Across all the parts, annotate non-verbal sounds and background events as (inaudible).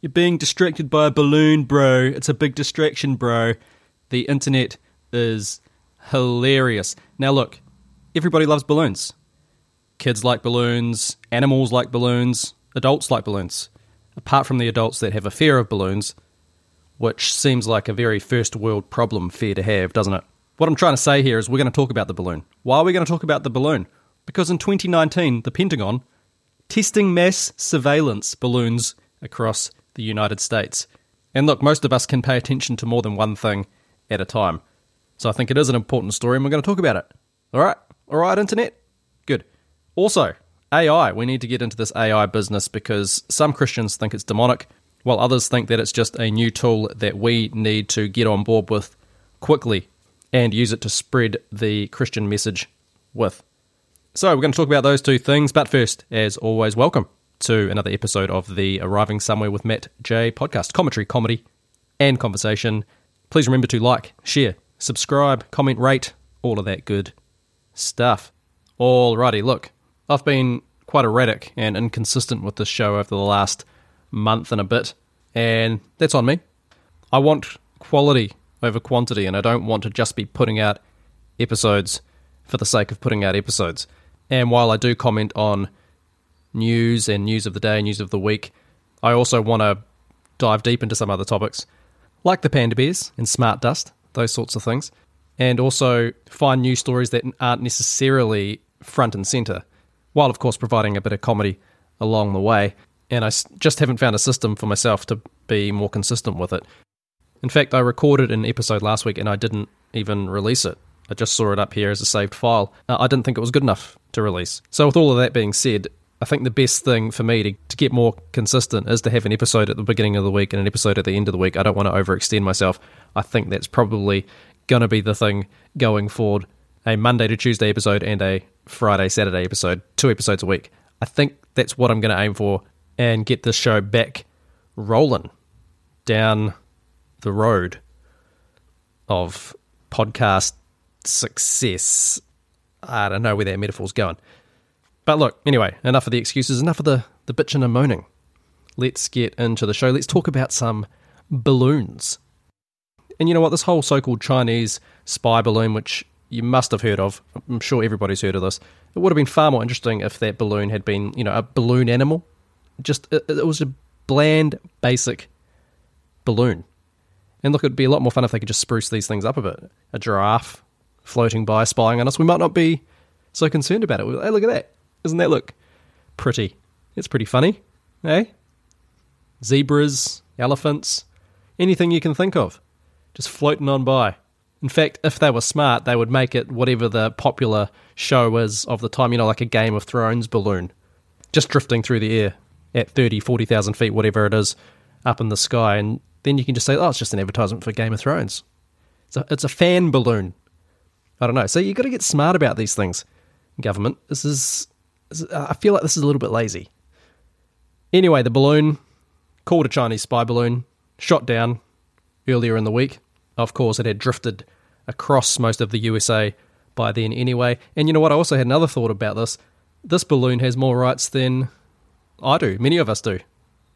You're being distracted by a balloon, bro. It's a big distraction, bro. The internet is hilarious. Now, look, everybody loves balloons. Kids like balloons, animals like balloons, adults like balloons. Apart from the adults that have a fear of balloons, which seems like a very first world problem fear to have, doesn't it? What I'm trying to say here is we're going to talk about the balloon. Why are we going to talk about the balloon? Because in 2019, the Pentagon testing mass surveillance balloons across the United States. And look, most of us can pay attention to more than one thing at a time. So I think it is an important story and we're going to talk about it. All right? All right, Internet? Good. Also, AI. We need to get into this AI business because some Christians think it's demonic, while others think that it's just a new tool that we need to get on board with quickly and use it to spread the Christian message with. So, we're going to talk about those two things, but first, as always, welcome to another episode of the Arriving Somewhere with Matt J podcast commentary, comedy, and conversation. Please remember to like, share, subscribe, comment, rate, all of that good stuff. Alrighty, look, I've been quite erratic and inconsistent with this show over the last month and a bit, and that's on me. I want quality over quantity, and I don't want to just be putting out episodes for the sake of putting out episodes. And while I do comment on news and news of the day, news of the week, I also want to dive deep into some other topics, like the panda bears and smart dust, those sorts of things, and also find new stories that aren't necessarily front and center, while of course providing a bit of comedy along the way. And I just haven't found a system for myself to be more consistent with it. In fact, I recorded an episode last week and I didn't even release it. I just saw it up here as a saved file. Uh, I didn't think it was good enough to release. So, with all of that being said, I think the best thing for me to, to get more consistent is to have an episode at the beginning of the week and an episode at the end of the week. I don't want to overextend myself. I think that's probably going to be the thing going forward a Monday to Tuesday episode and a Friday, Saturday episode, two episodes a week. I think that's what I'm going to aim for and get this show back rolling down the road of podcast success. I don't know where that metaphor's going. But look, anyway, enough of the excuses, enough of the, the bitching and moaning. Let's get into the show. Let's talk about some balloons. And you know what? This whole so called Chinese spy balloon, which you must have heard of, I'm sure everybody's heard of this. It would have been far more interesting if that balloon had been, you know, a balloon animal. Just, it, it was a bland, basic balloon. And look, it'd be a lot more fun if they could just spruce these things up a bit. A giraffe floating by, spying on us. We might not be so concerned about it. Hey, look at that. Doesn't that look pretty? It's pretty funny, eh? Zebras, elephants, anything you can think of, just floating on by. In fact, if they were smart, they would make it whatever the popular show is of the time, you know, like a Game of Thrones balloon, just drifting through the air at 30, 40,000 feet, whatever it is, up in the sky. And then you can just say, oh, it's just an advertisement for Game of Thrones. It's a, it's a fan balloon. I don't know. So you've got to get smart about these things, government. This is, this is, Uh, I feel like this is a little bit lazy. Anyway, the balloon, called a Chinese spy balloon, shot down earlier in the week. Of course, it had drifted across most of the USA by then anyway. And you know what? I also had another thought about this. This balloon has more rights than I do. Many of us do.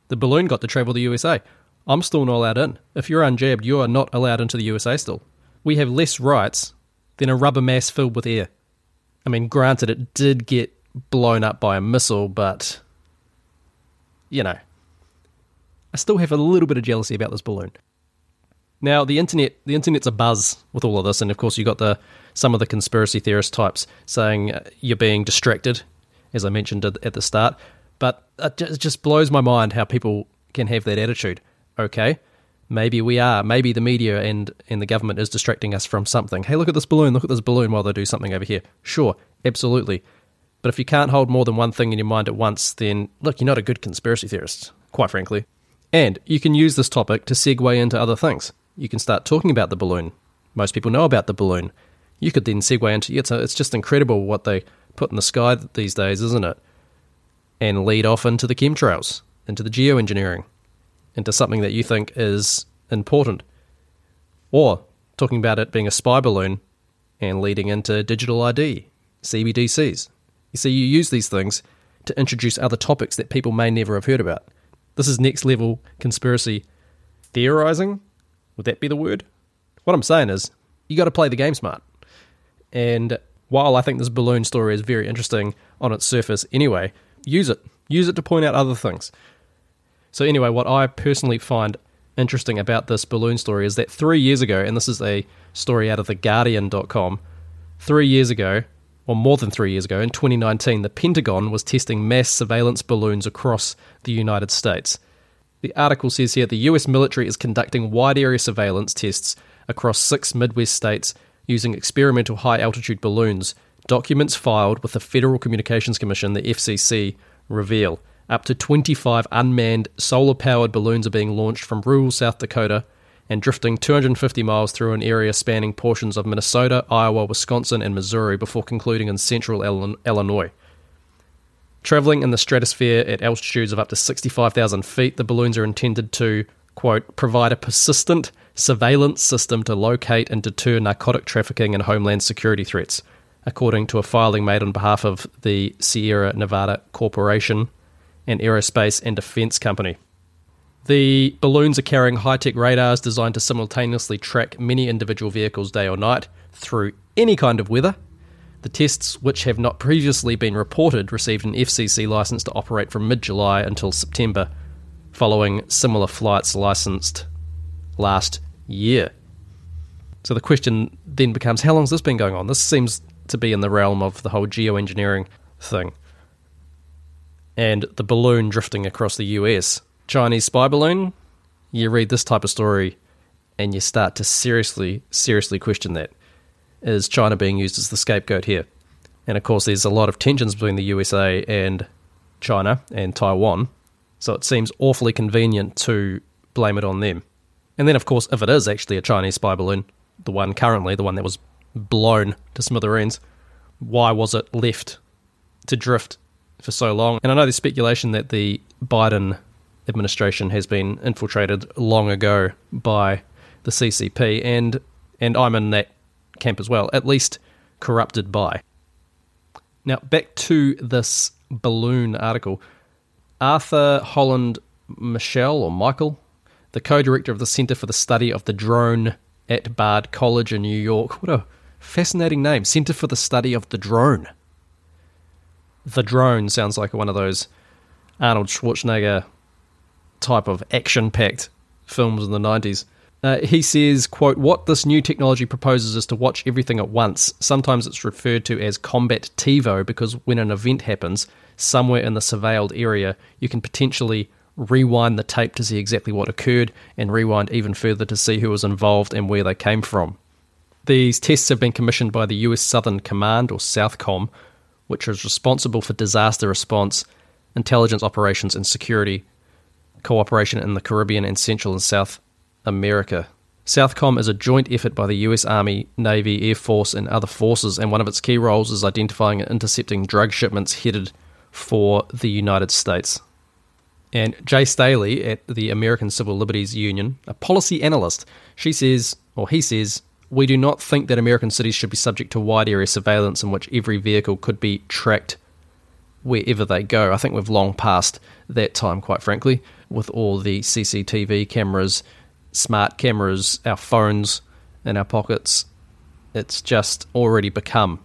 The balloon got to travel the USA. I'm still not allowed in. If you're unjabbed, you are not allowed into the USA still. We have less rights than a rubber mass filled with air. I mean, granted, it did get blown up by a missile, but, you know, I still have a little bit of jealousy about this balloon. Now, the internet, the internet's a buzz with all of this, and of course, you got the some of the conspiracy theorist types saying uh, you're being distracted, as I mentioned at the start. But it just blows my mind how people can have that attitude. Okay, maybe we are. Maybe the media and, and the government is distracting us from something. Hey, look at this balloon. Look at this balloon while they do something over here. Sure, absolutely. But if you can't hold more than one thing in your mind at once, then look, you're not a good conspiracy theorist, quite frankly. And you can use this topic to segue into other things. You can start talking about the balloon. Most people know about the balloon. You could then segue into it's, it's just incredible what they put in the sky these days, isn't it? And lead off into the chemtrails, into the geoengineering, into something that you think is important. Or talking about it being a spy balloon and leading into digital ID, CBDCs. You see, you use these things to introduce other topics that people may never have heard about. This is next level conspiracy theorizing. Would that be the word? What I'm saying is, you got to play the game smart. And while I think this balloon story is very interesting on its surface anyway, use it. Use it to point out other things. So, anyway, what I personally find interesting about this balloon story is that three years ago, and this is a story out of theguardian.com, three years ago, or more than three years ago, in 2019, the Pentagon was testing mass surveillance balloons across the United States. The article says here the US military is conducting wide area surveillance tests across six Midwest states using experimental high altitude balloons. Documents filed with the Federal Communications Commission, the FCC, reveal up to 25 unmanned solar powered balloons are being launched from rural South Dakota and drifting 250 miles through an area spanning portions of Minnesota, Iowa, Wisconsin, and Missouri before concluding in central Illinois. Traveling in the stratosphere at altitudes of up to 65,000 feet, the balloons are intended to, quote, provide a persistent surveillance system to locate and deter narcotic trafficking and homeland security threats, according to a filing made on behalf of the Sierra Nevada Corporation, an aerospace and defense company. The balloons are carrying high tech radars designed to simultaneously track many individual vehicles day or night through any kind of weather. The tests, which have not previously been reported, received an FCC license to operate from mid July until September, following similar flights licensed last year. So the question then becomes how long has this been going on? This seems to be in the realm of the whole geoengineering thing. And the balloon drifting across the US Chinese spy balloon, you read this type of story and you start to seriously, seriously question that. Is China being used as the scapegoat here? And of course, there's a lot of tensions between the USA and China and Taiwan, so it seems awfully convenient to blame it on them. And then, of course, if it is actually a Chinese spy balloon, the one currently, the one that was blown to smithereens, why was it left to drift for so long? And I know there's speculation that the Biden administration has been infiltrated long ago by the CCP, and and I'm in that camp as well, at least corrupted by. Now back to this balloon article. Arthur Holland Michel or Michael, the co-director of the Center for the Study of the Drone at Bard College in New York. What a fascinating name, Center for the Study of the Drone. The drone sounds like one of those Arnold Schwarzenegger type of action-packed films in the 90s. Uh, he says, quote, what this new technology proposes is to watch everything at once. Sometimes it's referred to as combat TiVo because when an event happens somewhere in the surveilled area, you can potentially rewind the tape to see exactly what occurred and rewind even further to see who was involved and where they came from. These tests have been commissioned by the US Southern Command, or SOUTHCOM, which is responsible for disaster response, intelligence operations, and security cooperation in the Caribbean and Central and South America. Southcom is a joint effort by the US Army, Navy, Air Force, and other forces, and one of its key roles is identifying and intercepting drug shipments headed for the United States. And Jay Stanley at the American Civil Liberties Union, a policy analyst, she says, or he says, we do not think that American cities should be subject to wide area surveillance in which every vehicle could be tracked wherever they go. I think we've long passed that time, quite frankly with all the CCTV cameras, smart cameras, our phones in our pockets. It's just already become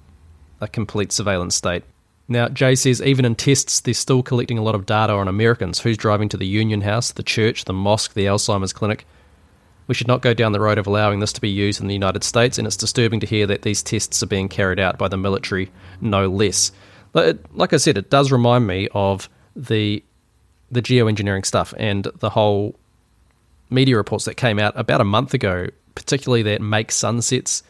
a complete surveillance state. Now, Jay says even in tests, they're still collecting a lot of data on Americans who's driving to the Union House, the church, the mosque, the Alzheimer's clinic. We should not go down the road of allowing this to be used in the United States, and it's disturbing to hear that these tests are being carried out by the military, no less. Like I said, it does remind me of the the geoengineering stuff and the whole media reports that came out about a month ago, particularly that Make Sunsets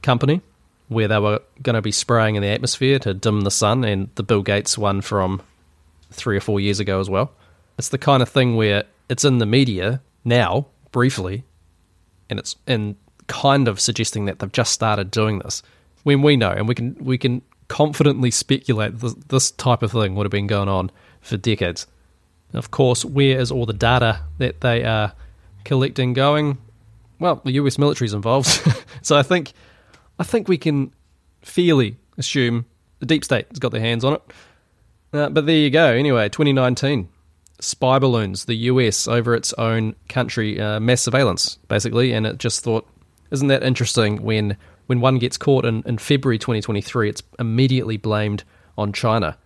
company, where they were going to be spraying in the atmosphere to dim the sun, and the Bill Gates one from three or four years ago as well. It's the kind of thing where it's in the media now, briefly, and it's and kind of suggesting that they've just started doing this when we know and we can we can confidently speculate this, this type of thing would have been going on for decades. Of course, where is all the data that they are collecting going? Well, the US military is involved, (laughs) so I think I think we can fairly assume the deep state has got their hands on it. Uh, but there you go. Anyway, 2019. spy balloons, the US over its own country, uh, mass surveillance, basically. And it just thought, isn't that interesting when, when one gets caught in, in February 2023, it's immediately blamed on China.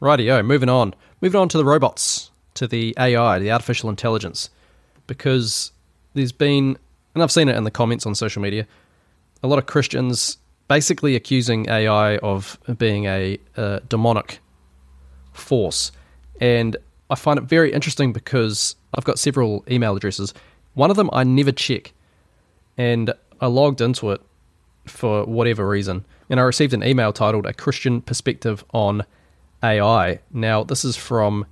Rightio, moving on. Moving on to the robots, to the AI, the artificial intelligence. Because there's been, and I've seen it in the comments on social media, a lot of Christians basically accusing AI of being a, a demonic force. And I find it very interesting because I've got several email addresses. One of them I never check, and I logged into it for whatever reason, and I received an email titled "A Christian Perspective on AI." Now, this is from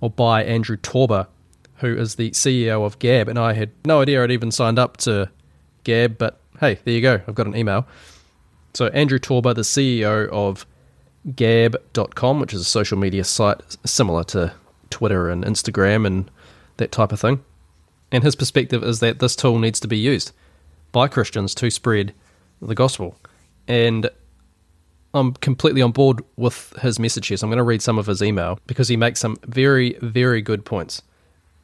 or by Andrew Torba, who is the CEO of Gab, and I had no idea I'd even signed up to Gab, but hey, there you go, I've got an email. So, Andrew Torba, the CEO of Gab.com, which is a social media site similar to Twitter and Instagram and that type of thing. And his perspective is that this tool needs to be used by Christians to spread the gospel. And I'm completely on board with his message here. So I'm going to read some of his email because he makes some very, very good points.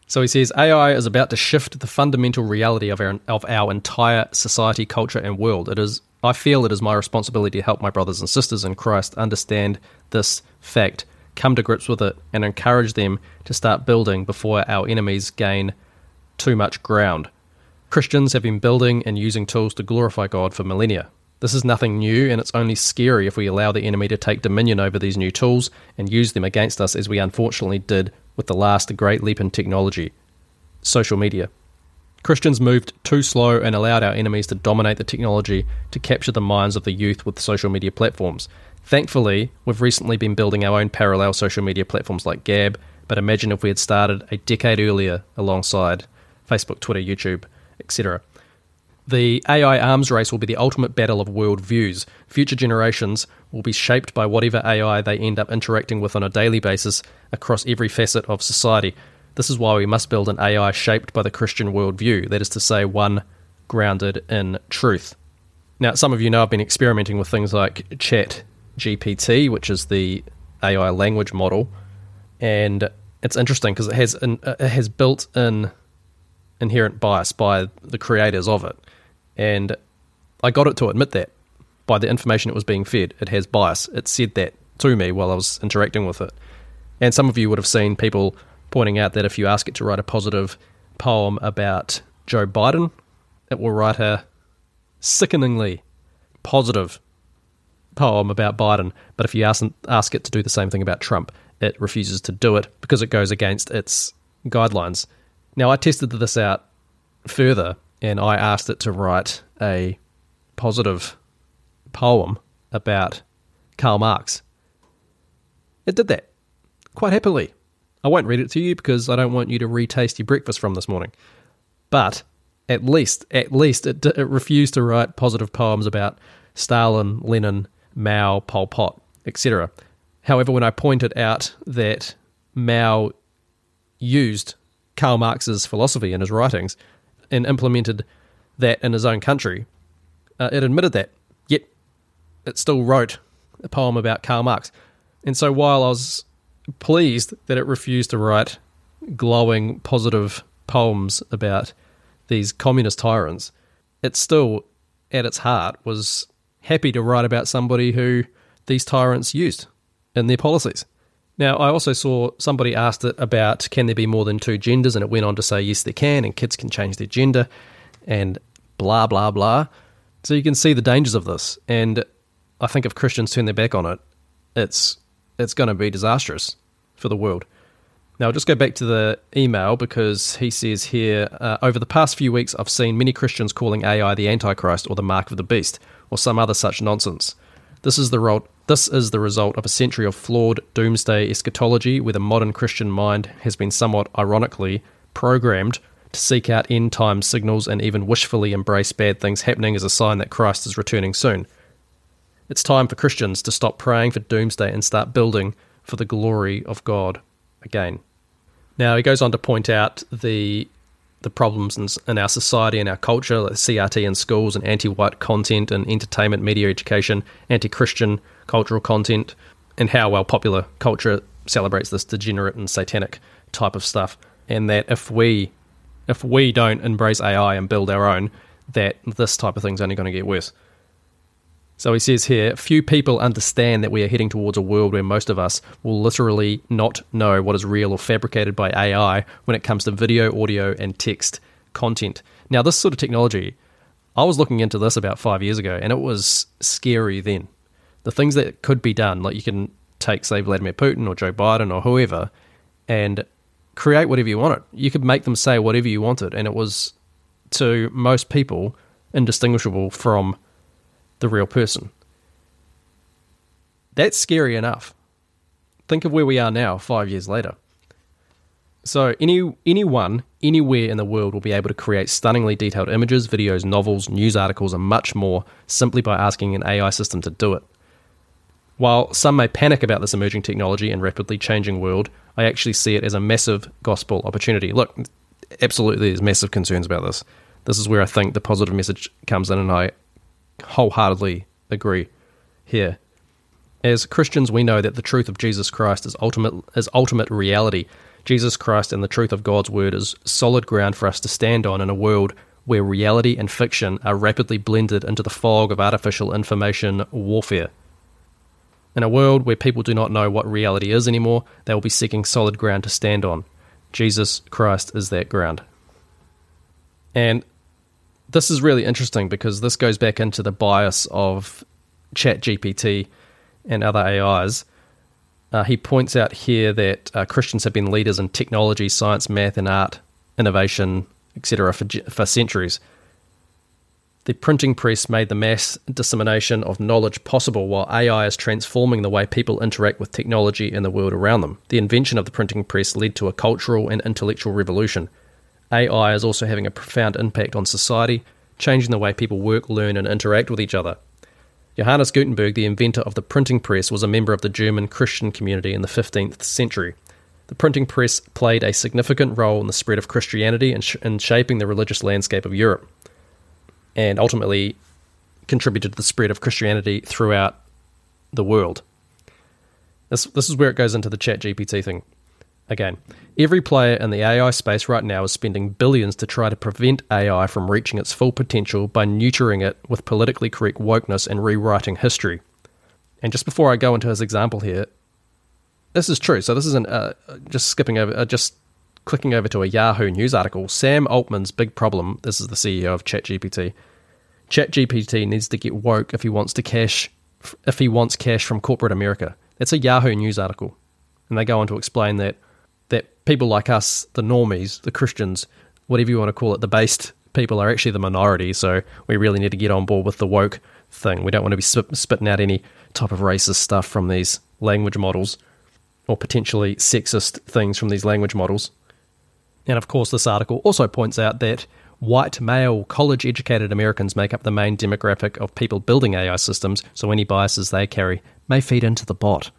So he says AI is about to shift the fundamental reality of our, of our entire society, culture, and world. It is I feel it is my responsibility to help my brothers and sisters in Christ understand this fact, come to grips with it, and encourage them to start building before our enemies gain too much ground. Christians have been building and using tools to glorify God for millennia. This is nothing new, and it's only scary if we allow the enemy to take dominion over these new tools and use them against us, as we unfortunately did with the last great leap in technology social media. Christians moved too slow and allowed our enemies to dominate the technology to capture the minds of the youth with social media platforms. Thankfully, we've recently been building our own parallel social media platforms like Gab, but imagine if we had started a decade earlier alongside Facebook, Twitter, YouTube, etc. The AI arms race will be the ultimate battle of world views. Future generations will be shaped by whatever AI they end up interacting with on a daily basis across every facet of society. This is why we must build an AI shaped by the Christian worldview, that is to say, one grounded in truth. Now, some of you know I've been experimenting with things like Chat GPT, which is the AI language model, and it's interesting because it has an, it has built-in inherent bias by the creators of it, and I got it to admit that by the information it was being fed, it has bias. It said that to me while I was interacting with it, and some of you would have seen people pointing out that if you ask it to write a positive poem about Joe Biden, it will write a sickeningly positive poem about Biden. But if you ask, ask it to do the same thing about Trump, it refuses to do it because it goes against its guidelines. Now, I tested this out further and I asked it to write a positive poem about Karl Marx. It did that quite happily. I won't read it to you because I don't want you to retaste your breakfast from this morning. But at least, at least it, it refused to write positive poems about Stalin, Lenin, Mao, Pol Pot, etc. However, when I pointed out that Mao used Karl Marx's philosophy in his writings and implemented that in his own country, uh, it admitted that. Yet, it still wrote a poem about Karl Marx. And so while I was pleased that it refused to write glowing, positive poems about these communist tyrants, it still, at its heart, was happy to write about somebody who these tyrants used in their policies. Now, I also saw somebody asked it about can there be more than two genders, and it went on to say yes, there can, and kids can change their gender, and blah, blah, blah. So you can see the dangers of this. And I think if Christians turn their back on it, it's it's going to be disastrous for the world. Now, I'll just go back to the email because he says here uh, over the past few weeks, I've seen many Christians calling AI the Antichrist or the mark of the beast or some other such nonsense. This is the ro- this is the result of a century of flawed doomsday eschatology where the modern Christian mind has been somewhat ironically programmed to seek out end time signals and even wishfully embrace bad things happening as a sign that Christ is returning soon. It's time for Christians to stop praying for doomsday and start building for the glory of God again. Now, he goes on to point out the the problems in, in our society and our culture, like CRT in schools and anti-white content and entertainment, media education, anti-Christian cultural content, and how well popular culture celebrates this degenerate and satanic type of stuff, and that if we if we don't embrace AI and build our own, that this type of thing's only going to get worse. So he says here, few people understand that we are heading towards a world where most of us will literally not know what is real or fabricated by AI when it comes to video, audio, and text content. Now, this sort of technology, I was looking into this about five years ago, and it was scary then. The things that could be done, like you can take, say, Vladimir Putin or Joe Biden or whoever, and create whatever you wanted. You could make them say whatever you wanted, and it was to most people indistinguishable from the real person. That's scary enough. Think of where we are now, five years later. So, any anyone, anywhere in the world will be able to create stunningly detailed images, videos, novels, news articles, and much more simply by asking an AI system to do it. While some may panic about this emerging technology and rapidly changing world, I actually see it as a massive gospel opportunity. Look, absolutely, there's massive concerns about this. This is where I think the positive message comes in, and I wholeheartedly agree here. As Christians, we know that the truth of Jesus Christ is ultimate is ultimate reality. Jesus Christ and the truth of God's word is solid ground for us to stand on in a world where reality and fiction are rapidly blended into the fog of artificial information warfare. In a world where people do not know what reality is anymore, they will be seeking solid ground to stand on. Jesus Christ is that ground. And this is really interesting because this goes back into the bias of ChatGPT and other AIs. Uh, he points out here that uh, Christians have been leaders in technology, science, math, and art, innovation, etc., for, for centuries. The printing press made the mass dissemination of knowledge possible while AI is transforming the way people interact with technology and the world around them. The invention of the printing press led to a cultural and intellectual revolution. AI is also having a profound impact on society, changing the way people work, learn, and interact with each other. Johannes Gutenberg, the inventor of the printing press, was a member of the German Christian community in the 15th century. The printing press played a significant role in the spread of Christianity and, in shaping the religious landscape of Europe, and ultimately contributed to the spread of Christianity throughout the world. This, this is where it goes into the chat GPT thing. Again, every player in the AI space right now is spending billions to try to prevent AI from reaching its full potential by neutering it with politically correct wokeness and rewriting history. And just before I go into his example here, this is true. So this isn't uh, just skipping over, uh, just clicking over to a Yahoo News article. Sam Altman's big problem. This is the CEO of ChatGPT. ChatGPT needs to get woke if he wants to cash, if he wants cash from corporate America. That's a Yahoo News article, and they go on to explain that that people like us, the normies, the Christians, whatever you want to call it, the based people are actually the minority. So we really need to get on board with the woke thing. We don't want to be spitting out any type of racist stuff from these language models or potentially sexist things from these language models. And of course, this article also points out that white, male, college educated Americans make up the main demographic of people building AI systems, so any biases they carry may feed into the bot.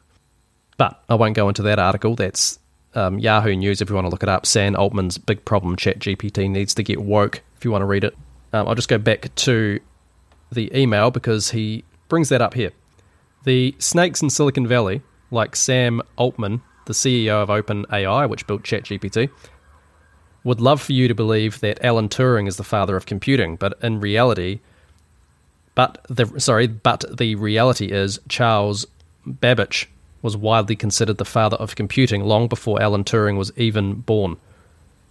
But I won't go into that article. That's um, Yahoo News, if you want to look it up, Sam Altman's big problem chat GPT needs to get woke, if you want to read it. Um, I'll just go back to the email because he brings that up here. The snakes in Silicon Valley, like Sam Altman, the CEO of OpenAI, which built ChatGPT, would love for you to believe that Alan Turing is the father of computing, but in reality, but the sorry, but the reality is Charles Babbage was widely considered the father of computing long before Alan Turing was even born.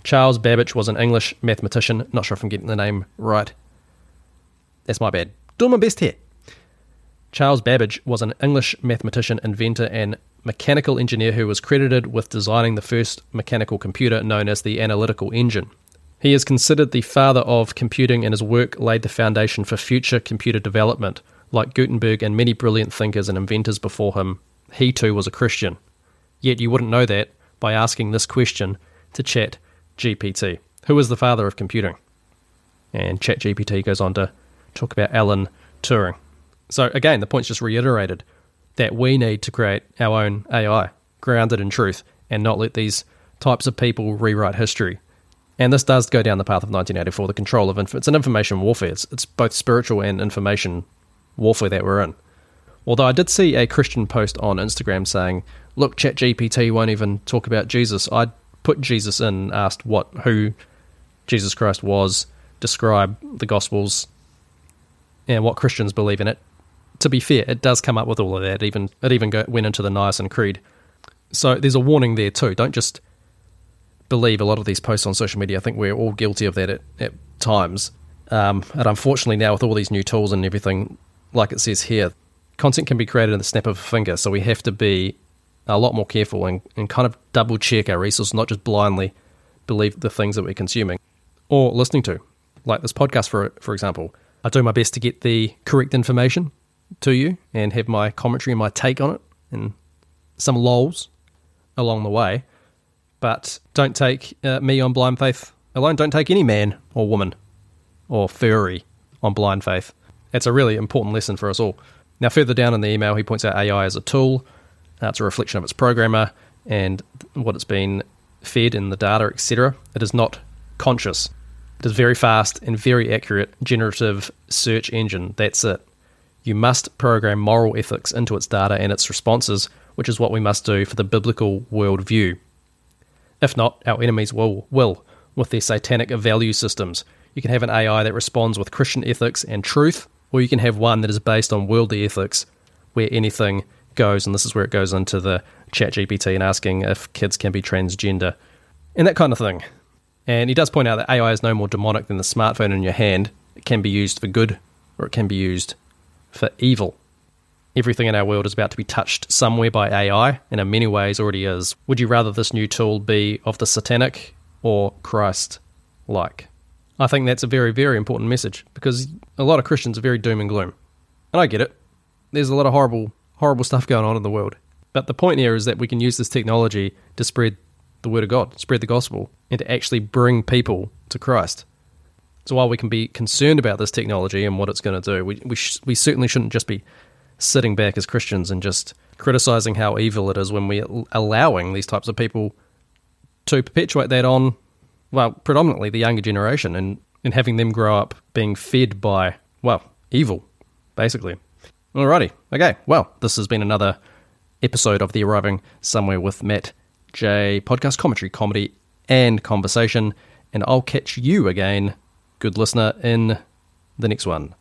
Charles Babbage was an English mathematician. Not sure if I'm getting the name right. That's my bad. Doing my best here. Charles Babbage was an English mathematician, inventor, and mechanical engineer who was credited with designing the first mechanical computer known as the analytical engine. He is considered the father of computing, and his work laid the foundation for future computer development, like Gutenberg and many brilliant thinkers and inventors before him he too was a Christian. Yet you wouldn't know that by asking this question to Chat GPT. Who is the father of computing? And Chat GPT goes on to talk about Alan Turing. So again, the point's just reiterated that we need to create our own AI, grounded in truth, and not let these types of people rewrite history. And this does go down the path of 1984, the control of inf- it's an information warfare. It's, it's both spiritual and information warfare that we're in. Although I did see a Christian post on Instagram saying, "Look, ChatGPT won't even talk about Jesus." I put Jesus in, asked what who Jesus Christ was, describe the Gospels, and what Christians believe in it. To be fair, it does come up with all of that. Even it even go, went into the Nicene Creed. So there's a warning there too. Don't just believe a lot of these posts on social media. I think we're all guilty of that at, at times. Um, and unfortunately, now with all these new tools and everything, like it says here, content can be created in the snap of a finger. So we have to be a lot more careful and, and kind of double check our resources, not just blindly believe the things that we're consuming or listening to, like this podcast, for for example. I do my best to get the correct information to you and have my commentary and my take on it and some lols along the way. But don't take uh, me on blind faith alone. Don't take any man or woman or furry on blind faith. It's a really important lesson for us all. Now, further down in the email, he points out AI as a tool. Uh, it's a reflection of its programmer and what it's been fed in the data, etc. It is not conscious. It is very fast and very accurate generative search engine. That's it. You must program moral ethics into its data and its responses, which is what we must do for the biblical worldview. If not, our enemies will, will with their satanic value systems. You can have an AI that responds with Christian ethics and truth, or you can have one that is based on worldly ethics where anything goes, and this is where it goes into the chat GPT and asking if kids can be transgender and that kind of thing. And he does point out that AI is no more demonic than the smartphone in your hand. It can be used for good or it can be used for evil. Everything in our world is about to be touched somewhere by AI, and in many ways already is. Would you rather this new tool be of the satanic or Christ like? I think that's a very, very important message because a lot of Christians are very doom and gloom. And I get it. There's a lot of horrible, horrible (laughs) stuff going on in the world. But the point here is that we can use this technology to spread the word of God, spread the gospel, and to actually bring people to Christ. So while we can be concerned about this technology and what it's going to do, we we, sh- we certainly shouldn't just be sitting back as Christians and just criticizing how evil it is when we're allowing these types of people to perpetuate that on, well, predominantly the younger generation and, and having them grow up being fed by, well, evil, basically. Alrighty. Okay. Well, this has been another episode of the Arriving Somewhere with Matt J podcast commentary, comedy, and conversation. And I'll catch you again, good listener, in the next one.